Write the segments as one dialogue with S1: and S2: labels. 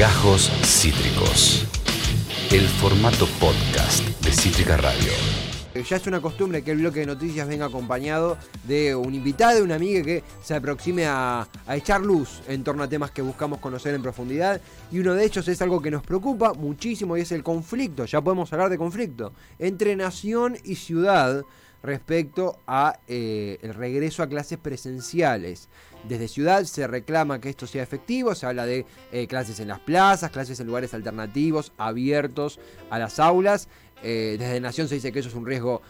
S1: Gajos Cítricos. El formato podcast de Cítrica Radio.
S2: Ya es una costumbre que el bloque de noticias venga acompañado de un invitado, de una amiga que se aproxime a, a, echar luz en torno a temas que buscamos conocer en profundidad. Y uno de ellos es algo que nos preocupa muchísimo y es el conflicto, ya podemos hablar de conflicto, entre nación y ciudad respecto a eh, regreso a clases presenciales. Desde Ciudad se reclama que esto sea efectivo, se habla de eh, clases en las plazas, clases en lugares alternativos, abiertos a las aulas. Eh, desde Nación se dice que eso es un riesgo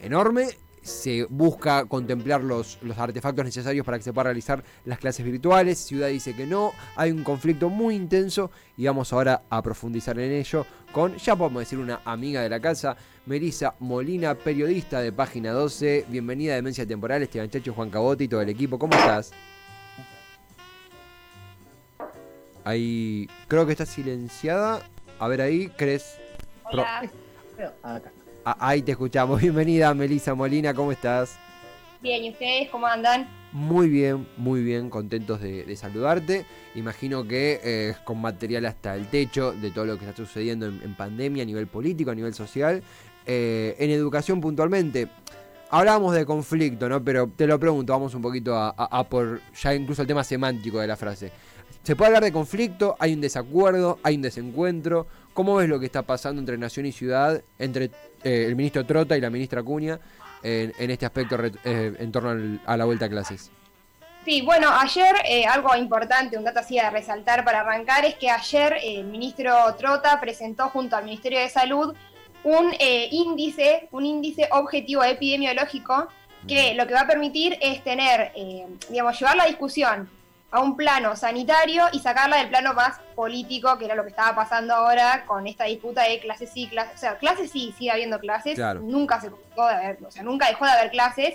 S2: enorme se busca contemplar los, los, artefactos necesarios para que se puedan realizar las clases virtuales. Ciudad dice que no, hay un conflicto muy intenso y vamos ahora a profundizar en ello con, ya podemos decir, una amiga de la casa, Melisa Molina, periodista de Página 12. Bienvenida a Demencia Temporal, este Chacho, Juan Cabote y todo el equipo. ¿Cómo estás? Ahí, creo que está silenciada. A ver ahí, ¿crees?
S3: Hola. Acá.
S2: Ah, ahí te escuchamos. Bienvenida, Melisa Molina, ¿cómo estás?
S3: Bien, ¿y ustedes cómo andan?
S2: Muy bien, muy bien, contentos de, saludarte. Imagino que eh, con material hasta el techo de todo lo que está sucediendo en, pandemia a nivel político, a nivel social. Eh, en educación puntualmente, hablábamos de conflicto, ¿no? Pero te lo pregunto, vamos un poquito a por ya incluso el tema semántico de la frase. Se puede hablar de conflicto, hay un desacuerdo, hay un desencuentro. ¿Cómo ves lo que está pasando entre nación y ciudad, entre eh, el ministro Trota y la ministra Acuña en, este aspecto eh, en torno a la vuelta a clases?
S3: Sí, bueno, ayer eh, algo importante, un dato así de resaltar para arrancar, es que ayer el ministro Trota presentó junto al Ministerio de Salud un índice, un índice objetivo epidemiológico que lo que va a permitir es tener, digamos, llevar la discusión a un plano sanitario y sacarla del plano más político, que era lo que estaba pasando ahora con esta disputa de clases sí, clases, o sea, clases sí, sigue habiendo clases, nunca se dejó de haber, o sea, nunca dejó de haber clases.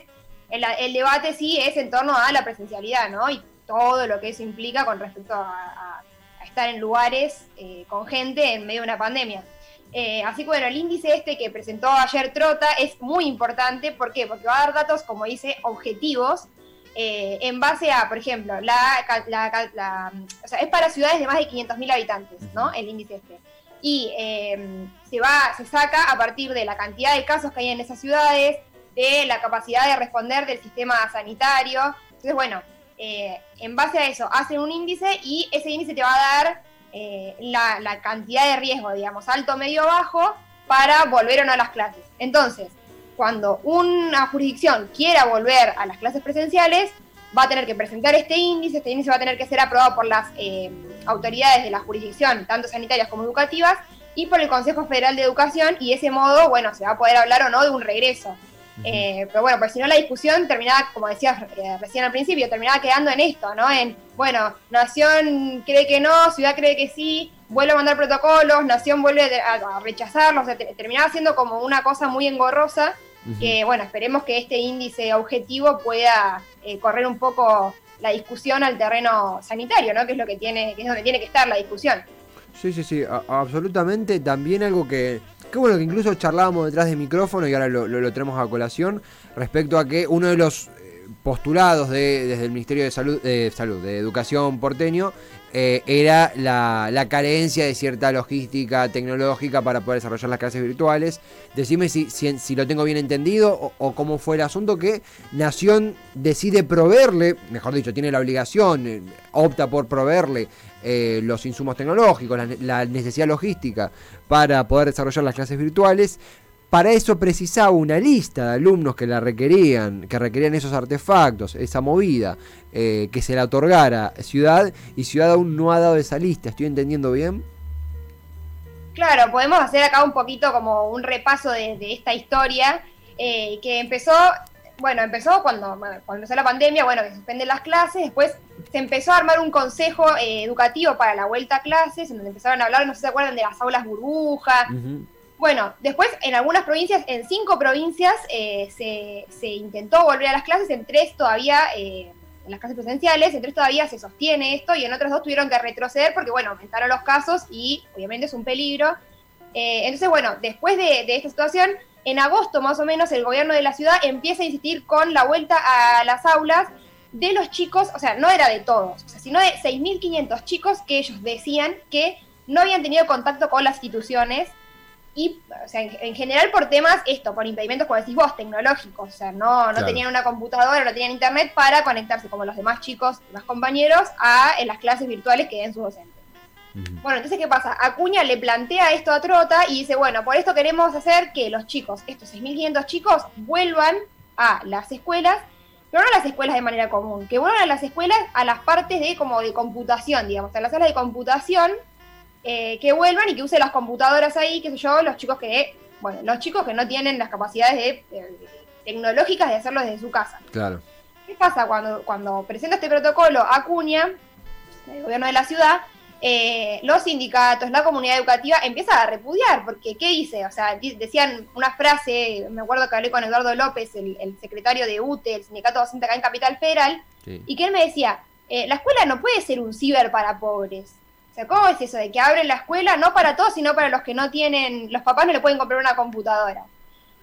S3: El, debate sí es en torno a la presencialidad, ¿no? Y todo lo que eso implica con respecto a, estar en lugares eh, con gente en medio de una pandemia. Eh, así que bueno, el índice este que presentó ayer Trota es muy importante, ¿por qué? Porque va a dar datos, como dice, objetivos eh, en base a, por ejemplo, la, o sea, es para ciudades de más de 500.000 habitantes, ¿no? El índice este. Y em, se va, se saca a partir de la cantidad de casos que hay en esas ciudades, de la capacidad de responder del sistema sanitario. Entonces, bueno, eh, en base a eso hacen un índice y ese índice te va a dar eh, la, la cantidad de riesgo, digamos, alto, medio, bajo, para volver o no a las clases. Entonces, cuando una jurisdicción quiera volver a las clases presenciales, va a tener que presentar este índice, este índice va a tener que ser aprobado por las eh, autoridades de la jurisdicción, tanto sanitarias como educativas, y por el Consejo Federal de Educación, y de ese modo, bueno, se va a poder hablar o no de un regreso. Eh, pero bueno, pues si no la discusión terminaba, como decías eh, recién al principio, terminaba quedando en esto, ¿no? En, bueno, Nación cree que no, Ciudad cree que sí, vuelve a mandar protocolos, Nación vuelve a, rechazarlos, terminaba siendo como una cosa muy engorrosa que bueno, esperemos que este índice objetivo pueda eh, correr un poco la discusión al terreno sanitario, ¿no? Que es lo que tiene, que es donde tiene que estar la discusión.
S2: Sí, sí, sí, absolutamente. También algo que, que bueno, que incluso charlábamos detrás de micrófono y ahora lo, lo, tenemos a colación respecto a que uno de los postulados de, desde el Ministerio de Salud, de Salud, de Educación porteño, eh, era la, carencia de cierta logística tecnológica para poder desarrollar las clases virtuales. Decime si, si, lo tengo bien entendido o, cómo fue el asunto que Nación decide proveerle, mejor dicho, tiene la obligación, eh, opta por proveerle eh, los insumos tecnológicos, la, la necesidad logística para poder desarrollar las clases virtuales, para eso precisaba una lista de alumnos que la requerían, que requerían esos artefactos, esa movida, eh, que se la otorgara Ciudad, y Ciudad aún no ha dado esa lista. ¿Estoy entendiendo bien?
S3: Claro, podemos hacer acá un poquito como un repaso de, esta historia, eh, que empezó, bueno, empezó cuando, cuando empezó la pandemia, bueno, que suspenden las clases, después se empezó a armar un consejo eh, educativo para la vuelta a clases, en donde empezaron a hablar, no sé si se acuerdan, de las aulas burbuja. Bueno, después en algunas provincias, en cinco provincias, eh, se, intentó volver a las clases, en tres todavía, eh, en las clases presenciales, en tres todavía se sostiene esto y en otras dos tuvieron que retroceder porque, bueno, aumentaron los casos y obviamente es un peligro. Eh, entonces, bueno, después de, de, esta situación, en agosto más o menos el gobierno de la ciudad empieza a insistir con la vuelta a las aulas de los chicos, o sea, no era de todos, o sea, sino de 6.500 chicos que ellos decían que no habían tenido contacto con las instituciones y, o sea, en, general por temas, esto, por impedimentos, como decís vos, tecnológicos, o sea, no, no tenían una computadora, no tenían internet para conectarse como los demás chicos, los compañeros, a en las clases virtuales que den sus docentes. Bueno, entonces, ¿qué pasa? Acuña le plantea esto a Trota y dice, bueno, por esto queremos hacer que los chicos, estos 6.500 chicos, vuelvan a las escuelas, pero no a las escuelas de manera común, que vuelvan a las escuelas a las partes de como de computación, digamos, a las salas de computación, eh, que vuelvan y que usen las computadoras ahí, qué sé yo, los chicos que, bueno, los chicos que no tienen las capacidades tecnológicas de hacerlo desde su casa.
S2: Claro.
S3: ¿Qué pasa cuando, cuando presenta este protocolo Acuña, el gobierno de la ciudad? Eh, los sindicatos, la comunidad educativa empieza a repudiar, porque ¿qué dice? O sea, decían una frase, me acuerdo que hablé con Eduardo López, el, secretario de UTE, el sindicato docente acá en Capital Federal, y que él me decía, eh, la escuela no puede ser un ciber para pobres. ¿Cómo es eso de que abren la escuela no para todos, sino para los que no tienen, los papás no le pueden comprar una computadora?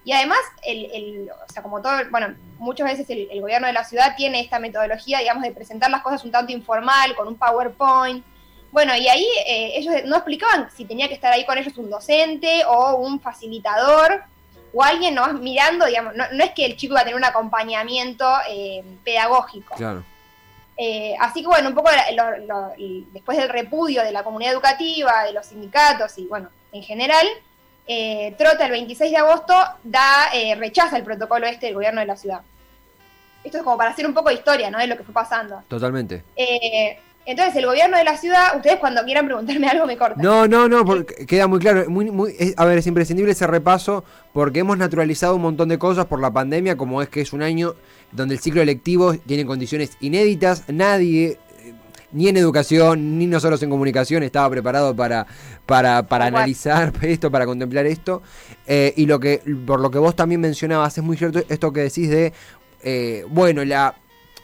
S3: Y además, el, o sea, como todo, bueno, muchas veces el, el, gobierno de la ciudad tiene esta metodología, digamos, de presentar las cosas un tanto informal, con un PowerPoint, bueno, y ahí eh, ellos no explicaban si tenía que estar ahí con ellos un docente o un facilitador o alguien nomás mirando, digamos, no, es que el chico iba a tener un acompañamiento eh, pedagógico.
S2: Claro.
S3: Eh, así que bueno, un poco después del repudio de la comunidad educativa, de los sindicatos y bueno, en general, Trota el 26 de agosto da rechaza el protocolo este del gobierno de la ciudad. Esto es como para hacer un poco de historia, ¿no? De lo que fue pasando.
S2: Totalmente.
S3: Entonces, el gobierno de la ciudad, ustedes cuando quieran preguntarme algo me cortan.
S2: No, no, no, porque queda muy claro. Muy, muy, a ver, es imprescindible ese repaso porque hemos naturalizado un montón de cosas por la pandemia, como es que es un año donde el ciclo electivo tiene condiciones inéditas. Nadie, eh, ni en educación, ni nosotros en comunicación, estaba preparado para, para, para analizar esto, para contemplar esto. Eh, y lo que, por lo que vos también mencionabas, es muy cierto esto que decís de, eh, bueno, la,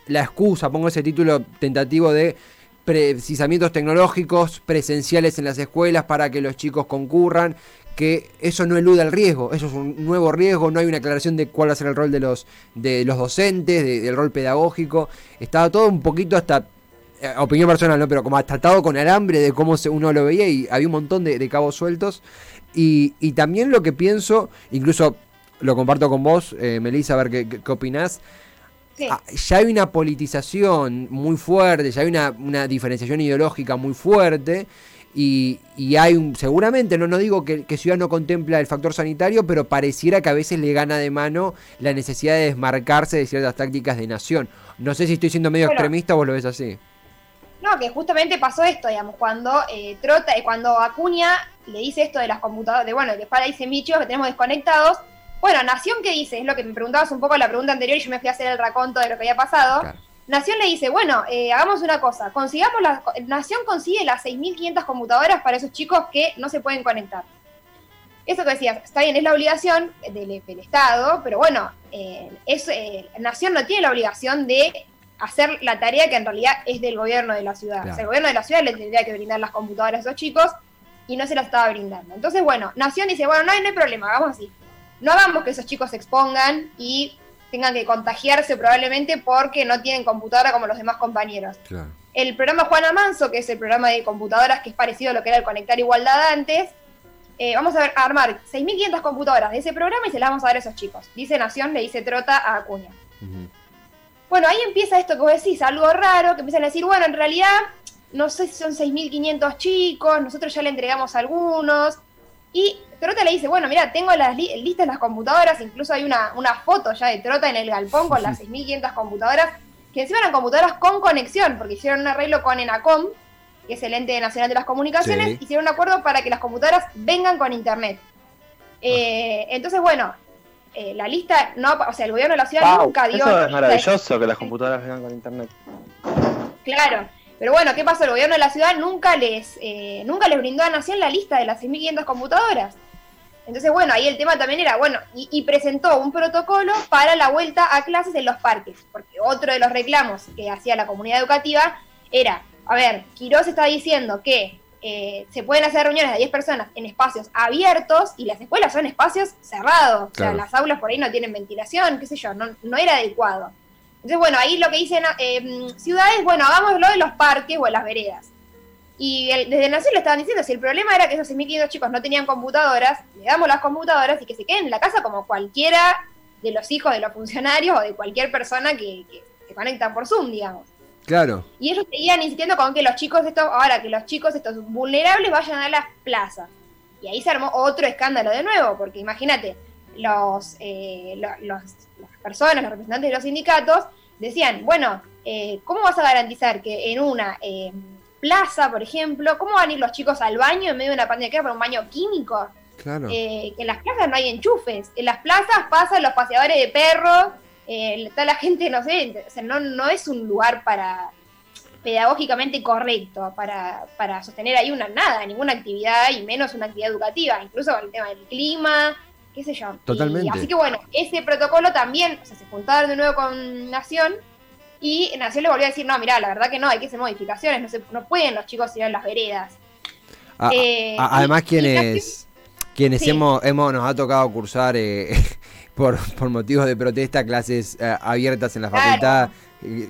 S2: la excusa, pongo ese título tentativo de precisamientos tecnológicos presenciales en las escuelas para que los chicos concurran, que eso no eluda el riesgo, eso es un nuevo riesgo, no hay una aclaración de cuál va a ser el rol de los, de los docentes, del rol pedagógico, estaba todo un poquito hasta, eh, opinión personal, ¿no? pero como tratado con alambre de cómo uno lo veía y había un montón de, cabos sueltos. Y, también lo que pienso, incluso lo comparto con vos, eh, Melissa, a ver qué, qué opinás, Ah, ya hay una politización muy fuerte, ya hay una, diferenciación ideológica muy fuerte. Y, hay un, seguramente, no, no digo que, Ciudad no contempla el factor sanitario, pero pareciera que a veces le gana de mano la necesidad de desmarcarse de ciertas tácticas de nación. No sé si estoy siendo medio extremista o vos lo ves así.
S3: No, que justamente pasó esto, digamos, cuando eh, Trota, eh, cuando Acuña le dice esto de las computadoras, de bueno, que para dice Michio que tenemos desconectados, bueno, Nación, ¿qué dice? Es lo que me preguntabas un poco en la pregunta anterior y yo me fui a hacer el raconto de lo que había pasado. Nación le dice, bueno, eh, hagamos una cosa, consigamos la, Nación consigue las 6.500 computadoras para esos chicos que no se pueden conectar. Eso que decías, está bien, es la obligación del, Estado, pero bueno, eh, eh, Nación no tiene la obligación de hacer la tarea que en realidad es del gobierno de la ciudad. O sea, el gobierno de la ciudad le tendría que brindar las computadoras a esos chicos y no se las estaba brindando. Entonces, bueno, Nación dice, bueno, no hay, no hay problema, hagamos así no hagamos que esos chicos se expongan y tengan que contagiarse probablemente porque no tienen computadora como los demás compañeros. El programa Juana Manso, que es el programa de computadoras que es parecido a lo que era el Conectar Igualdad antes, eh, vamos a, ver, armar 6.500 computadoras de ese programa y se las vamos a dar a esos chicos. Dice Nación, le dice Trota a Acuña. Bueno, ahí empieza esto que vos decís, algo raro, que empiezan a decir, bueno, en realidad, no sé si son 6.500 chicos, nosotros ya le entregamos algunos, y Trota le dice, bueno, mira, tengo las listas las computadoras, incluso hay una, una foto ya de Trota en el galpón con las 6.500 computadoras, que encima eran computadoras con conexión, porque hicieron un arreglo con ENACOM, que es el ente nacional de las comunicaciones, hicieron un acuerdo para que las computadoras vengan con internet. Eh, entonces, bueno, eh, la lista, no, o sea, el gobierno de la ciudad nunca dio...
S4: Eso es maravilloso que las computadoras vengan con internet.
S3: Claro, pero bueno, ¿qué pasó? El gobierno de la ciudad nunca les, eh, nunca les brindó a Nación la lista de las 6.500 computadoras. Entonces, bueno, ahí el tema también era, bueno, y, presentó un protocolo para la vuelta a clases en los parques, porque otro de los reclamos que hacía la comunidad educativa era, a ver, Quirós está diciendo que eh, se pueden hacer reuniones de 10 personas en espacios abiertos y las escuelas son espacios cerrados, o sea, las aulas por ahí no tienen ventilación, qué sé yo, no, no era adecuado. Entonces, bueno, ahí lo que dicen eh, ciudades, bueno, hagámoslo en los parques o en las veredas. Y el- desde Nación le estaban diciendo, si el problema era que esos 6.500 chicos no tenían computadoras, le damos las computadoras y que se queden en la casa como cualquiera de los hijos de los funcionarios o de cualquier persona que, que se conectan por Zoom, digamos.
S2: Claro.
S3: Y ellos seguían insistiendo con que los chicos estos, ahora que los chicos estos vulnerables vayan a las plazas. Y ahí se armó otro escándalo de nuevo, porque imagínate, los, eh, lo- los- las personas, los representantes de los sindicatos, decían, bueno, eh, ¿cómo vas a garantizar que en una eh, plaza, por ejemplo, cómo van a ir los chicos al baño en medio de una pandemia por un baño químico?
S2: Claro.
S3: Eh, que en las plazas no hay enchufes. En las plazas pasan los paseadores de perros, eh, está la gente, no sé, o sea, no, no es un lugar para pedagógicamente correcto para, para sostener ahí una nada, ninguna actividad y menos una actividad educativa, incluso con el tema del clima, qué sé yo. Y
S2: Totalmente.
S3: así que bueno, ese protocolo también, o sea, se juntaron de nuevo con Nación y Nación le volvió a decir, no, mira, la verdad que no, hay que hacer modificaciones, no, se, no pueden los chicos ir a las veredas.
S2: A-
S3: Eh,
S2: a- además,
S3: y- y
S2: quienes, quienes
S3: Sí.
S2: hemos, hemos, nos ha tocado cursar eh, por, por motivos de protesta clases eh, abiertas en la
S3: Claro.
S2: facultad,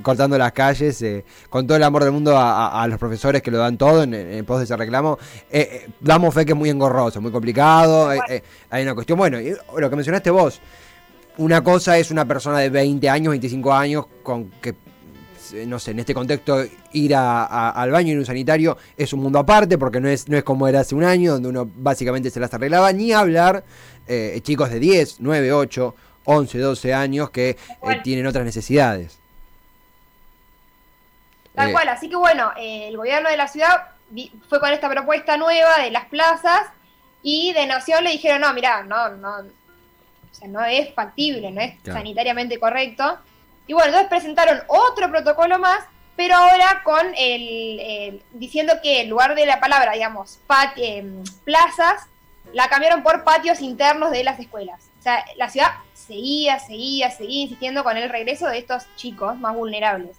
S2: cortando las calles, eh, con todo el amor del mundo a, a- a los profesores que lo dan todo en, en pos de ese reclamo, damos fe que es muy engorroso, muy complicado. hay una cuestión, bueno, lo que mencionaste vos, una cosa es una persona de 20 años, 25 años, con que, eh, no sé, en este contexto, ir a- a- al baño en un sanitario es un mundo aparte, porque no es, no es como era hace un año, donde uno básicamente se las arreglaba, ni hablar eh, chicos de 10, 9, 8, 11, 12 años que eh, tienen otras necesidades.
S3: Tal
S2: Eh,
S3: cual, así que bueno, eh, el gobierno de la ciudad fue con esta propuesta nueva de las plazas y de Nación le dijeron, no, mirá, no, no, o sea, no es factible, no es
S2: Claro.
S3: sanitariamente correcto. Y bueno, entonces presentaron otro protocolo más, pero ahora con el, el- diciendo que en lugar de la palabra, digamos, pat- em, plazas, la cambiaron por patios internos de las escuelas. O sea, la ciudad seguía, seguía, seguía insistiendo con el regreso de estos chicos más vulnerables.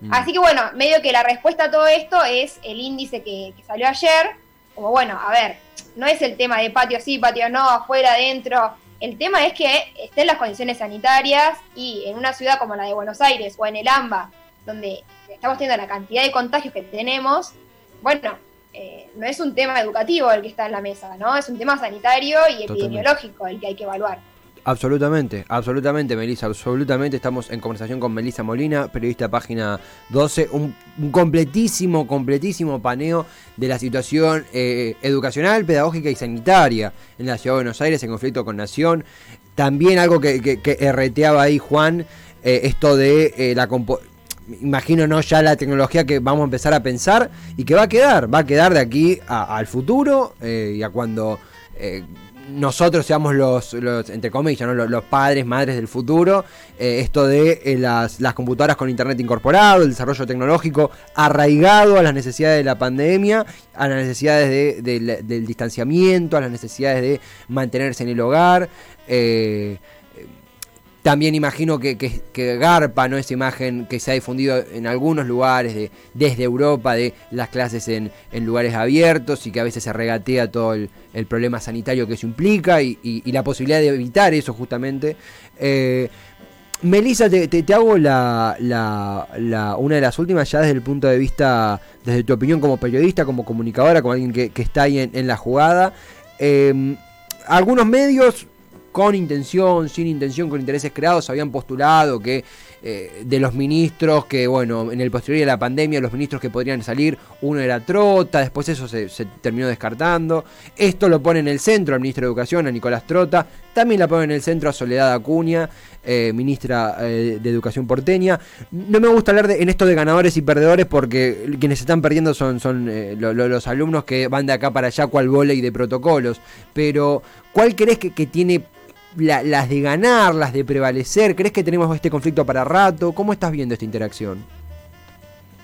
S2: mm,
S3: Así que bueno, medio que la respuesta a todo esto es el índice que, que salió ayer. Como bueno, a ver, no es el tema de patio sí, patio no, afuera, adentro. El tema es que estén las condiciones sanitarias y en una ciudad como la de Buenos Aires o en el AMBA, donde estamos teniendo la cantidad de contagios que tenemos, bueno, eh, no es un tema educativo el que está en la mesa, ¿no? Es un tema sanitario y
S2: Totalmente.
S3: epidemiológico el que hay que evaluar.
S2: Absolutamente, absolutamente, Melissa, absolutamente. Estamos en conversación con Melissa Molina, periodista página 12. Un, un completísimo, completísimo paneo de la situación eh, educacional, pedagógica y sanitaria en la ciudad de Buenos Aires en conflicto con Nación. También algo que, que, que erreteaba ahí Juan, eh, esto de eh, la imagino no ya la tecnología que vamos a empezar a pensar y que va a quedar, va a quedar de aquí al futuro eh, y a cuando nosotros seamos los, entre comillas, los, padres, madres del futuro, eh, esto de eh, las, computadoras con internet incorporado, el desarrollo tecnológico arraigado a las necesidades de la pandemia, a las necesidades de- de- del distanciamiento, a las necesidades de mantenerse en el hogar. eh, también imagino que, que, garpa ¿no? esa imagen que se ha difundido en algunos lugares de, desde Europa de las clases en, en lugares abiertos y que a veces se regatea todo el, problema sanitario que eso implica y, y- la posibilidad de evitar eso justamente. Eh, Melissa, te, te- hago la, la- la- una de las últimas ya desde el punto de vista, desde tu opinión como periodista, como comunicadora, como alguien que, que está ahí en, en la jugada. Eh, algunos medios con intención, sin intención, con intereses creados, habían postulado que eh, de los ministros que, bueno, en el posterior de la pandemia, los ministros que podrían salir, uno era Trota, después eso se, terminó descartando. Esto lo pone en el centro al ministro de Educación, a Nicolás Trota. También la pone en el centro a Soledad Acuña, eh, ministra eh, de Educación porteña. No me gusta hablar de, en esto de ganadores y perdedores porque quienes se están perdiendo son, son lo- lo- los alumnos que van de acá para allá cual volei de protocolos. Pero, ¿cuál crees que, que tiene la- las de ganar, las de prevalecer? ¿Crees que tenemos este conflicto para rato? ¿Cómo estás viendo esta interacción?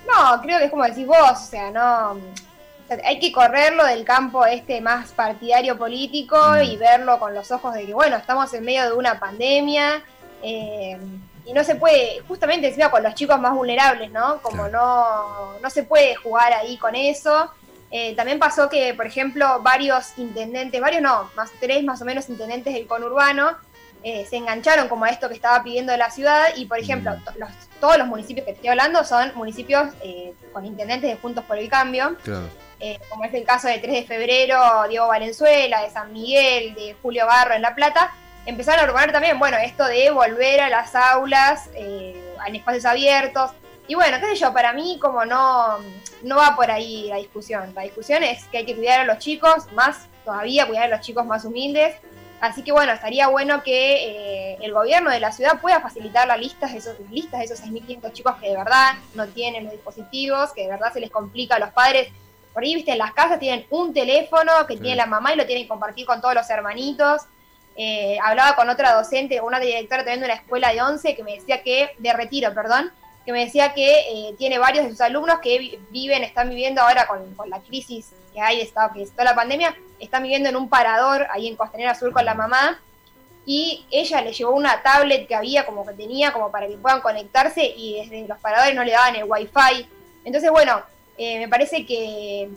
S3: No, creo que es como decís vos, o sea, no. o sea, hay que correrlo del campo este más partidario político
S2: Mm.
S3: y verlo con los ojos de que, bueno, estamos en medio de una pandemia eh, y no se puede, justamente encima con los chicos más vulnerables, ¿no? Como no, no se puede jugar ahí con eso. Eh, también pasó que, por ejemplo, varios intendentes, varios no, más tres más o menos intendentes del conurbano, eh, se engancharon como a esto que estaba pidiendo la ciudad y, por ejemplo,
S2: Mm.
S3: los- todos los municipios que estoy hablando son municipios eh, con intendentes de Juntos por el Cambio,
S2: Claro.
S3: eh, como es el caso de 3 de febrero, Diego Valenzuela, de San Miguel, de Julio Barro en La Plata, empezaron a proponer también, bueno, esto de volver a las aulas, eh, en espacios abiertos. Y bueno, qué sé yo, para mí como no, no va por ahí la discusión. La discusión es que hay que cuidar a los chicos, más todavía cuidar a los chicos más humildes. Así que bueno, estaría bueno que eh, el gobierno de la ciudad pueda facilitar las listas de esos, listas de esos 6.500 chicos que de verdad no tienen los dispositivos, que de verdad se les complica a los padres. Por ahí, viste, en las casas tienen un teléfono que
S2: Sí.
S3: tiene la mamá y lo tienen que compartir con todos los hermanitos. Eh, hablaba con otra docente, una directora también de una escuela de 11 que me decía que, de retiro, perdón, que me decía que eh, tiene varios de sus alumnos que vi- viven, están viviendo ahora con, con la crisis que hay, está, que está la pandemia, están viviendo en un parador ahí en Costanera Sur con la mamá y ella le llevó una tablet que había como que tenía como para que puedan conectarse y desde los paradores no le daban el wifi. Entonces, bueno, eh, me parece que,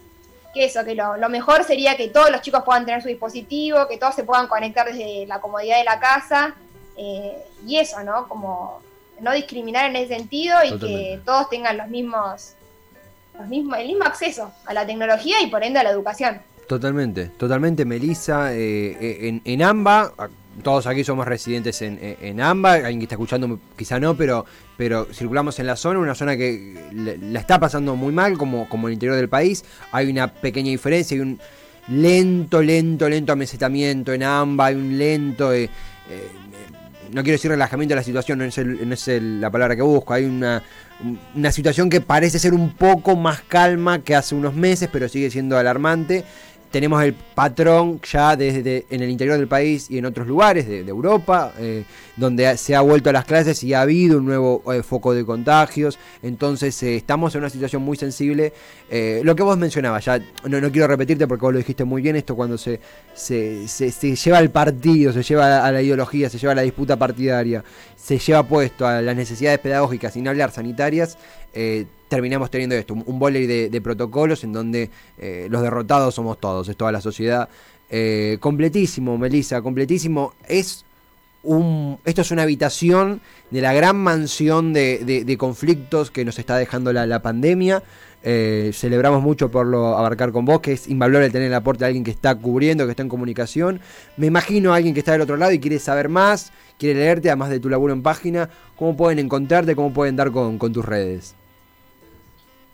S3: que eso, que lo, lo mejor sería que todos los chicos puedan tener su dispositivo, que todos se puedan conectar desde la comodidad de la casa eh, y eso, ¿no? Como no discriminar en ese sentido y
S2: Totalmente.
S3: que todos tengan los mismos, los mismos, el mismo acceso a la tecnología y por ende a la educación.
S2: Totalmente, totalmente, Melissa. eh, eh, en, en AMBA, todos aquí somos residentes en, en- AMBA, alguien que está escuchando quizá no, pero, pero circulamos en la zona, una zona que la está pasando muy mal, como, como el interior del país. Hay una pequeña diferencia, hay un lento, lento, lento amesetamiento en AMBA, hay un lento... eh, eh, no quiero decir relajamiento de la situación, no es, el- no es el- la palabra que busco. Hay una, una situación que parece ser un poco más calma que hace unos meses, pero sigue siendo alarmante. Tenemos el patrón ya desde en el interior del país y en otros lugares de, de Europa, eh, donde se ha vuelto a las clases y ha habido un nuevo eh, foco de contagios. Entonces eh, estamos en una situación muy sensible. Eh, lo que vos mencionabas, ya no, no quiero repetirte porque vos lo dijiste muy bien, esto cuando se, se, se- se lleva al partido, se lleva a la ideología, se lleva a la disputa partidaria, se lleva puesto a las necesidades pedagógicas, sin hablar sanitarias, eh, terminamos teniendo esto, un, volley de, protocolos en donde eh, los derrotados somos todos, es toda la sociedad. Eh, completísimo, Melissa, completísimo. Es un, esto es una habitación de la gran mansión de, conflictos que nos está dejando la, pandemia. Eh, celebramos mucho por lo abarcar con vos, que es invaluable tener el aporte de alguien que está cubriendo, que está en comunicación. Me imagino a alguien que está del otro lado y quiere saber más, quiere leerte, además de tu laburo en página. ¿Cómo pueden encontrarte? ¿Cómo pueden dar con tus redes?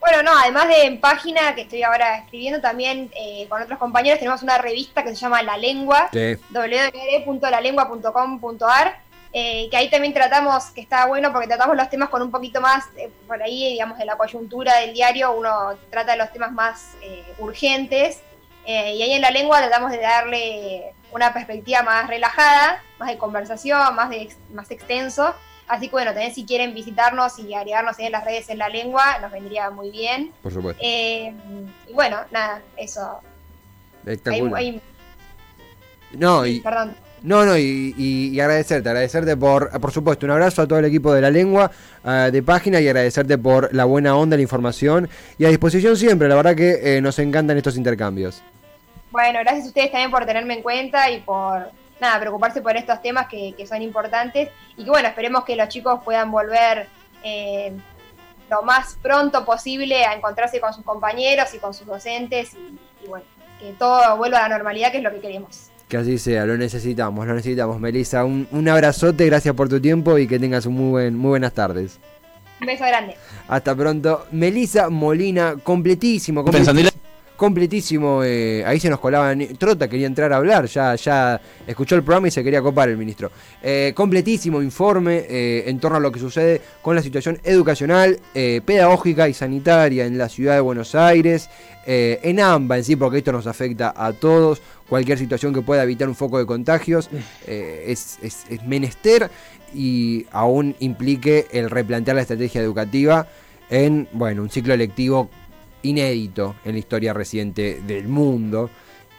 S3: Bueno, no, además de en página que estoy ahora escribiendo, también eh, con otros compañeros tenemos una revista que se llama La Lengua,
S2: Sí.
S3: www.lalengua.com.ar, eh, que ahí también tratamos, que está bueno porque tratamos los temas con un poquito más, eh, por ahí, digamos, de la coyuntura del diario, uno trata los temas más eh, urgentes, y ahí en La Lengua tratamos de darle una perspectiva más relajada, más de conversación, más, de, más extenso. Así que bueno, también si quieren visitarnos y agregarnos en las redes en la lengua, nos vendría muy bien.
S2: Por supuesto.
S3: Eh, y bueno, nada, eso.
S2: Espectacular.
S3: hay-
S2: No, y,
S3: perdón.
S2: No, no, y, y- y agradecerte, agradecerte por, por supuesto, un abrazo a todo el equipo de la lengua, ah, de página, y agradecerte por la buena onda, la información, y a disposición siempre, la verdad que eh, nos encantan estos intercambios.
S3: Bueno, gracias a ustedes también por tenerme en cuenta y por nada, preocuparse por estos temas que, que son importantes. Y que bueno, esperemos que los chicos puedan volver eh, lo más pronto posible a encontrarse con sus compañeros y con sus docentes y, y bueno, que todo vuelva a la normalidad, que es lo que queremos.
S2: Que así sea, lo necesitamos, lo necesitamos, Melissa. Un, un abrazote, gracias por tu tiempo y que tengas un muy, buen, muy buenas tardes.
S3: Un beso grande.
S2: Hasta pronto. Melissa Molina, completísimo, complet-
S4: Pensando
S2: completísimo. eh, ahí se nos colaban. Trota quería entrar a hablar, ya, ya escuchó el programa y se quería copar el ministro. Eh, completísimo informe eh, en torno a lo que sucede con la situación educacional, eh, pedagógica y sanitaria en la ciudad de Buenos Aires, en AMBA en sí, porque esto nos afecta a todos. Cualquier situación que pueda evitar un foco de contagios eh, es, es- es menester y aún implique el replantear la estrategia educativa en bueno un ciclo lectivo inédito en la historia reciente del mundo.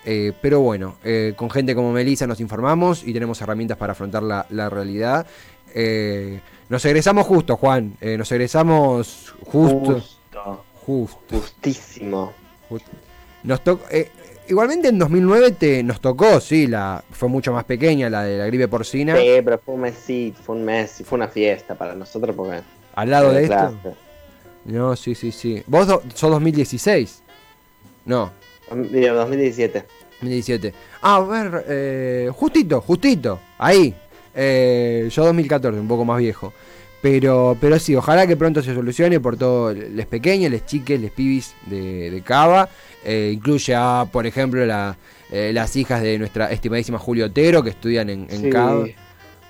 S2: Eh, pero bueno, eh, con gente como Melissa nos informamos y tenemos herramientas para afrontar la, la realidad. Eh, nos egresamos justo, Juan. nos egresamos justo.
S4: Justo,
S2: Justo.
S4: justísimo.
S2: justo. Nos tocó. igualmente en 2009 te, nos tocó, sí, la fue mucho más pequeña la de la gripe porcina.
S4: Sí, pero fue un mes, sí, fue un mes, fue una fiesta para nosotros porque...
S2: Al lado de esto. No, sí, sí, sí. ¿Vos do- sos 2016? No,
S4: Digo, 2017.
S2: 2017. Ah, a ver, eh, justito, justito. Ahí. Eh, yo 2014, un poco más viejo. Pero, pero sí, ojalá que pronto se solucione por todo, les pequeños, les chiques, les pibis de, de Cava. Eh, incluye a, por ejemplo, la, eh, las hijas de nuestra estimadísima Julio Otero que estudian en, en
S4: Sí.
S2: Cava.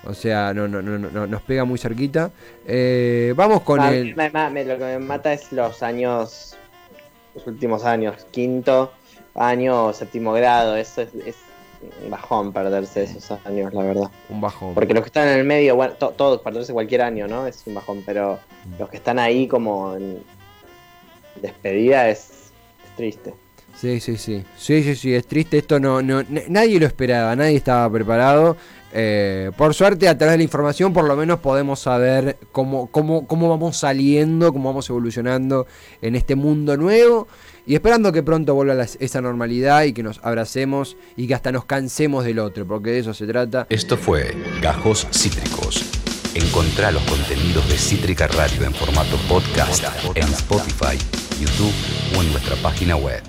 S2: O sea, no, no, no, no, nos pega muy cerquita. Eh, vamos con
S4: Ah,
S2: el...
S4: me- lo que me mata es los años, los últimos años, quinto año, séptimo grado, eso es, es un bajón perderse esos años, la verdad.
S2: Un bajón.
S4: Porque los que están en el medio, bueno, to- todos, perderse cualquier año, ¿no? Es un bajón, pero los que están ahí como en despedida es, es triste.
S2: Sí, sí, sí. Sí, sí, sí, es triste. Esto no, no, nadie lo esperaba, nadie estaba preparado. Eh, por suerte, a través de la información, por lo menos podemos saber cómo, cómo, cómo vamos saliendo, cómo vamos evolucionando en este mundo nuevo. Y esperando que pronto vuelva esa normalidad y que nos abracemos y que hasta nos cansemos del otro, porque de eso se trata.
S1: Esto fue Gajos Cítricos. Encontrá los contenidos de Cítrica Radio en formato podcast en Spotify, YouTube o en nuestra página web.